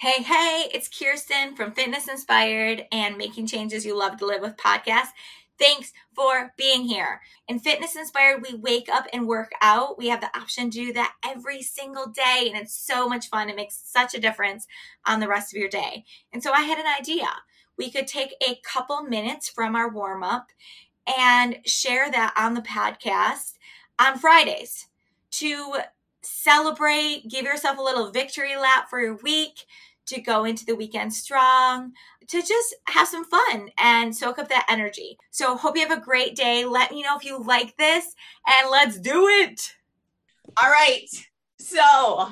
Hey, hey, it's Kirsten from Fitness Inspired and Making Changes You Love to Live with podcast. Thanks for being here. In Fitness Inspired, we wake up and work out. We have the option to do that every single day, and it's so much fun. It makes such a difference on the rest of your day. And so I had an idea. We could take a couple minutes from our warm up and share that on the podcast on Fridays to celebrate, give yourself a little victory lap for your week to go into the weekend strong, to just have some fun and soak up that energy. So, hope you have a great day. Let me know if you like this and let's do it. All right. So,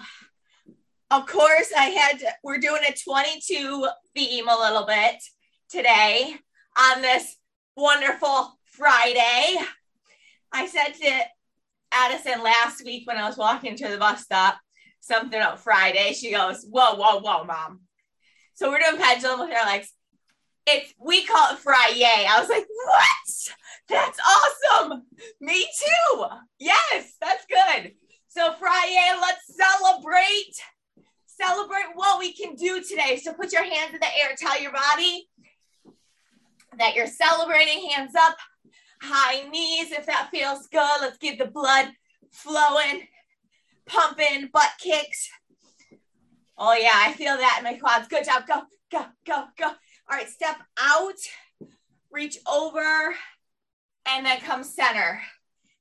of course, I had, to, we're doing a 22 theme a little bit today on this wonderful Friday. I said to Addison last week when I was walking to the bus stop, something on Friday. She goes, Whoa, whoa, whoa, mom. So we're doing pendulum with her legs. It's we call it Friday. I was like, What? That's awesome. Me too. Yes, that's good. So Friday, let's celebrate. Celebrate what we can do today. So put your hands in the air. Tell your body that you're celebrating. Hands up, high knees if that feels good. Let's get the blood flowing pumping, butt kicks. Oh, yeah, I feel that in my quads. Good job. Go, go, go, go. All right, step out, reach over, and then come center.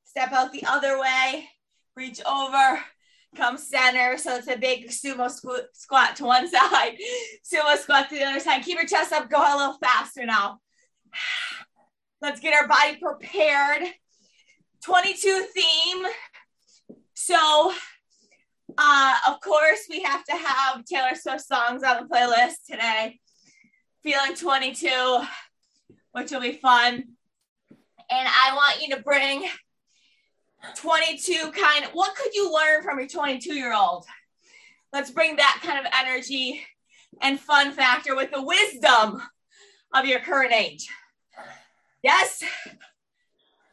Step out the other way, reach over, come center. So it's a big sumo squ- squat to one side, sumo squat to the other side. Keep your chest up, go a little faster now. Let's get our body prepared. 22 theme. So uh, of course, we have to have Taylor Swift songs on the playlist today. Feeling 22, which will be fun. And I want you to bring 22 kind of what could you learn from your 22 year old? Let's bring that kind of energy and fun factor with the wisdom of your current age. Yes.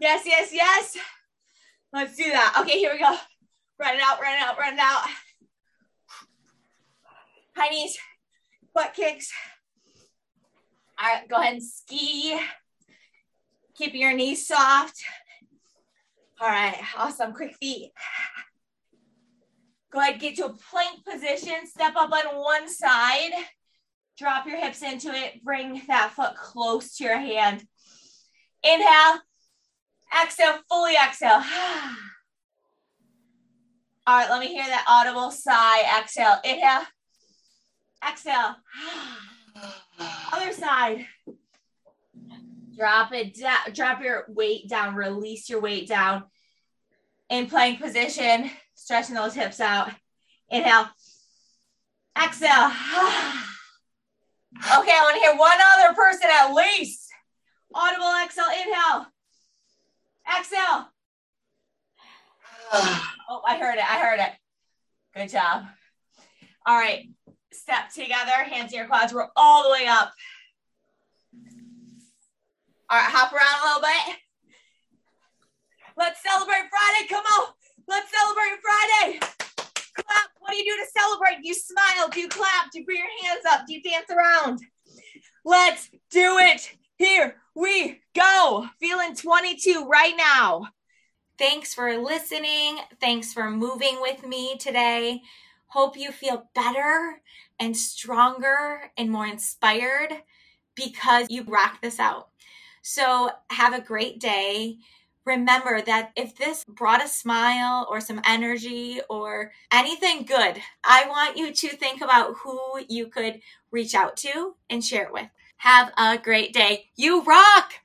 Yes, yes, yes. Let's do that. Okay, here we go. Run it out, run it out, run it out. High knees, butt kicks. All right, go ahead and ski. Keeping your knees soft. All right, awesome. Quick feet. Go ahead, get to a plank position. Step up on one side. Drop your hips into it. Bring that foot close to your hand. Inhale. Exhale, fully exhale. All right, let me hear that audible sigh. Exhale. Inhale. Exhale. Other side. Drop it down. Drop your weight down. Release your weight down. In plank position, stretching those hips out. Inhale. Exhale. Okay, I want to hear one other person at least. Audible exhale. Inhale. Exhale. oh, I heard it. I heard it. Good job. All right. Step together, hands to your quads. We're all the way up. All right, hop around a little bit. Let's celebrate Friday. Come on. Let's celebrate Friday. Clap. What do you do to celebrate? Do you smile? Do you clap? Do you put your hands up? Do you dance around? Let's do it. Here we go. Feeling 22 right now. Thanks for listening. Thanks for moving with me today. Hope you feel better and stronger and more inspired because you rock this out. So, have a great day. Remember that if this brought a smile or some energy or anything good, I want you to think about who you could reach out to and share it with. Have a great day. You rock!